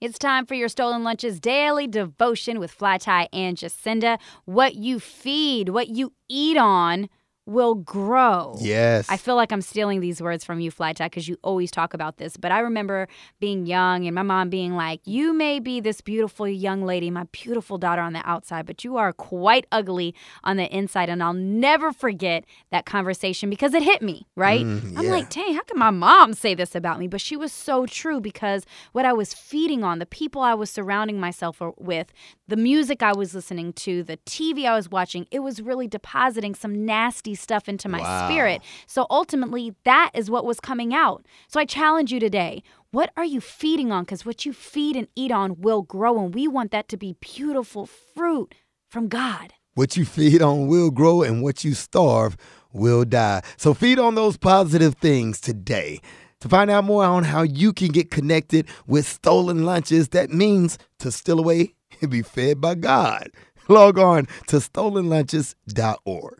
It's time for your Stolen Lunches daily devotion with Fly Tie and Jacinda. What you feed, what you eat on will grow. Yes. I feel like I'm stealing these words from you, Fly Tie, because you always talk about this. But I remember being young and my mom being like, You may be this beautiful young lady, my beautiful daughter on the outside, but you are quite ugly on the inside. And I'll never forget that conversation because it hit me, right? Mm, I'm yeah. like, dang, how can my mom say this about me? But she was so true because what I was feeding on, the people I was surrounding myself with, the music I was listening to, the TV I was watching, it was really depositing some nasty stuff into my Wow. spirit. So ultimately, that is what was coming out. So I challenge you today. What are you feeding on? Because what you feed and eat on will grow, and we want that to be beautiful fruit from God. What you feed on will grow, and what you starve will die. So feed on those positive things today. To find out more on how you can get connected with stolen lunches, that means to steal away and be fed by God. Log on to stolenlunches.org.